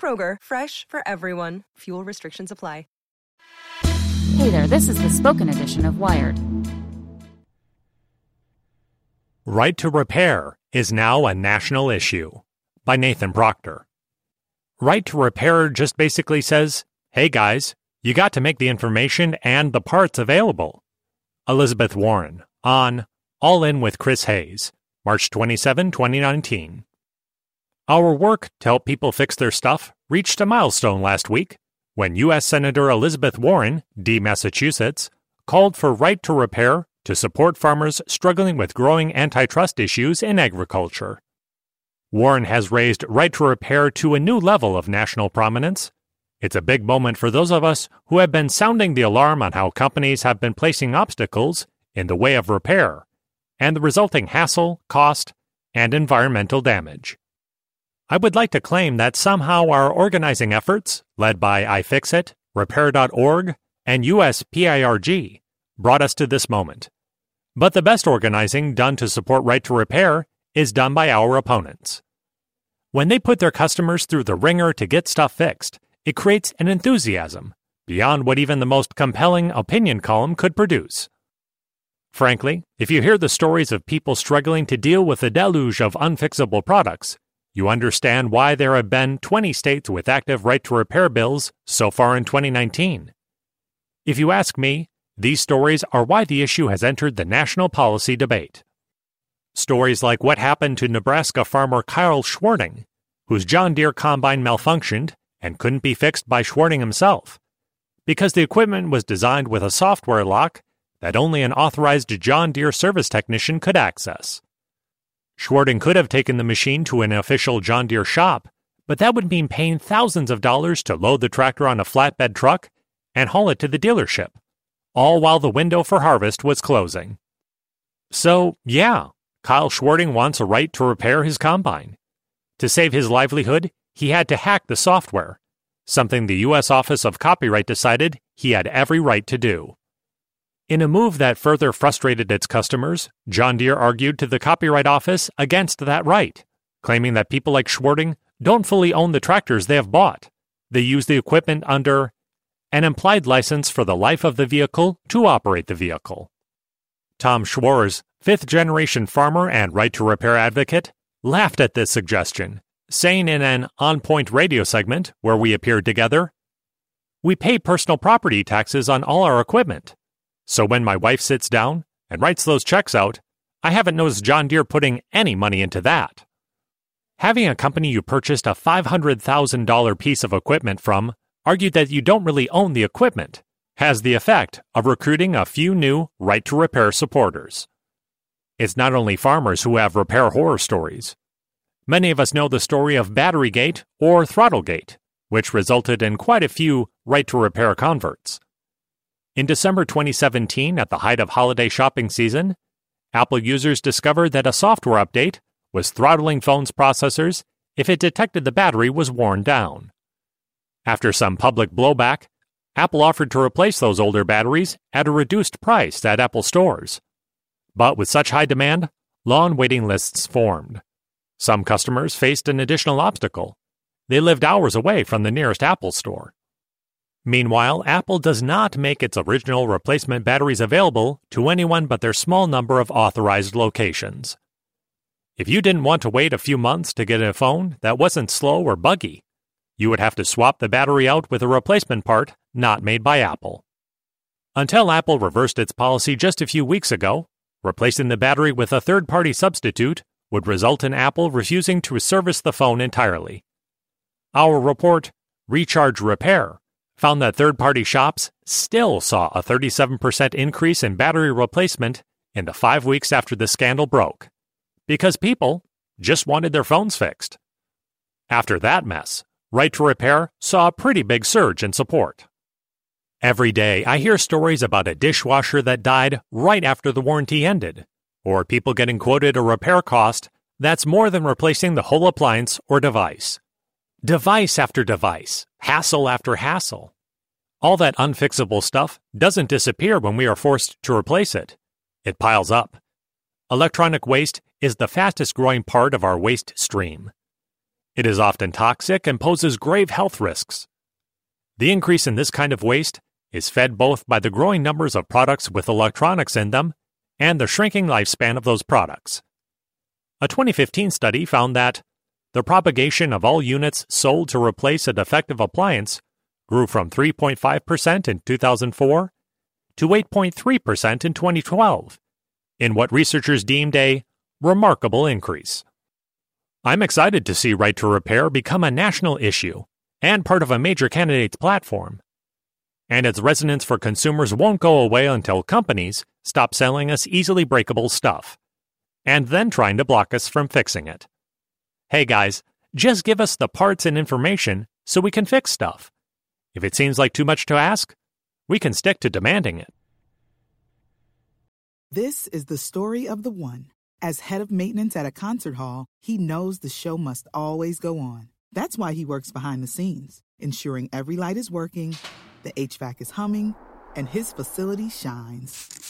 Kroger, fresh for everyone. Fuel restrictions apply. Hey there, this is the spoken edition of Wired. Right to Repair is now a national issue by Nathan Proctor. Right to Repair just basically says, hey guys, you got to make the information and the parts available. Elizabeth Warren on All In with Chris Hayes, March 27, 2019. Our work to help people fix their stuff reached a milestone last week when U.S. Senator Elizabeth Warren, D. Massachusetts, called for right to repair to support farmers struggling with growing antitrust issues in agriculture. Warren has raised right to repair to a new level of national prominence. It's a big moment for those of us who have been sounding the alarm on how companies have been placing obstacles in the way of repair and the resulting hassle, cost, and environmental damage. I would like to claim that somehow our organizing efforts, led by iFixit, Repair.org, and USPIRG, brought us to this moment. But the best organizing done to support Right to Repair is done by our opponents. When they put their customers through the ringer to get stuff fixed, it creates an enthusiasm beyond what even the most compelling opinion column could produce. Frankly, if you hear the stories of people struggling to deal with the deluge of unfixable products, you understand why there have been 20 states with active right to repair bills so far in 2019. If you ask me, these stories are why the issue has entered the national policy debate. Stories like what happened to Nebraska farmer Kyle Schwarting, whose John Deere combine malfunctioned and couldn't be fixed by Schwarting himself, because the equipment was designed with a software lock that only an authorized John Deere service technician could access. Schwarting could have taken the machine to an official John Deere shop, but that would mean paying thousands of dollars to load the tractor on a flatbed truck and haul it to the dealership, all while the window for harvest was closing. So, yeah, Kyle Schwarting wants a right to repair his combine. To save his livelihood, he had to hack the software, something the U.S. Office of Copyright decided he had every right to do. In a move that further frustrated its customers, John Deere argued to the Copyright Office against that right, claiming that people like Schwarting don't fully own the tractors they have bought. They use the equipment under an implied license for the life of the vehicle to operate the vehicle. Tom Schwarz, fifth generation farmer and right to repair advocate, laughed at this suggestion, saying in an On Point radio segment where we appeared together, We pay personal property taxes on all our equipment. So when my wife sits down and writes those checks out, I haven't noticed John Deere putting any money into that. Having a company you purchased a $500,000 piece of equipment from argued that you don't really own the equipment has the effect of recruiting a few new right to repair supporters. It's not only farmers who have repair horror stories. Many of us know the story of Batterygate or Throttlegate, which resulted in quite a few right to repair converts. In December 2017, at the height of holiday shopping season, Apple users discovered that a software update was throttling phones' processors if it detected the battery was worn down. After some public blowback, Apple offered to replace those older batteries at a reduced price at Apple stores. But with such high demand, long waiting lists formed. Some customers faced an additional obstacle. They lived hours away from the nearest Apple store. Meanwhile, Apple does not make its original replacement batteries available to anyone but their small number of authorized locations. If you didn't want to wait a few months to get a phone that wasn't slow or buggy, you would have to swap the battery out with a replacement part not made by Apple. Until Apple reversed its policy just a few weeks ago, replacing the battery with a third party substitute would result in Apple refusing to service the phone entirely. Our report, Recharge Repair, found that third party shops still saw a 37% increase in battery replacement in the five weeks after the scandal broke, because people just wanted their phones fixed. After that mess, Right to Repair saw a pretty big surge in support. Every day, I hear stories about a dishwasher that died right after the warranty ended, or people getting quoted a repair cost that's more than replacing the whole appliance or device. Device after device, hassle after hassle. All that unfixable stuff doesn't disappear when we are forced to replace it. It piles up. Electronic waste is the fastest growing part of our waste stream. It is often toxic and poses grave health risks. The increase in this kind of waste is fed both by the growing numbers of products with electronics in them and the shrinking lifespan of those products. A 2015 study found that the propagation of all units sold to replace a defective appliance grew from 3.5% in 2004 to 8.3% in 2012, in what researchers deemed a remarkable increase. I'm excited to see Right to Repair become a national issue and part of a major candidate's platform. And its resonance for consumers won't go away until companies stop selling us easily breakable stuff and then trying to block us from fixing it. Hey guys, just give us the parts and information so we can fix stuff. If it seems like too much to ask, we can stick to demanding it. This is the story of the one. As head of maintenance at a concert hall, he knows the show must always go on. That's why he works behind the scenes, ensuring every light is working, the HVAC is humming, and his facility shines.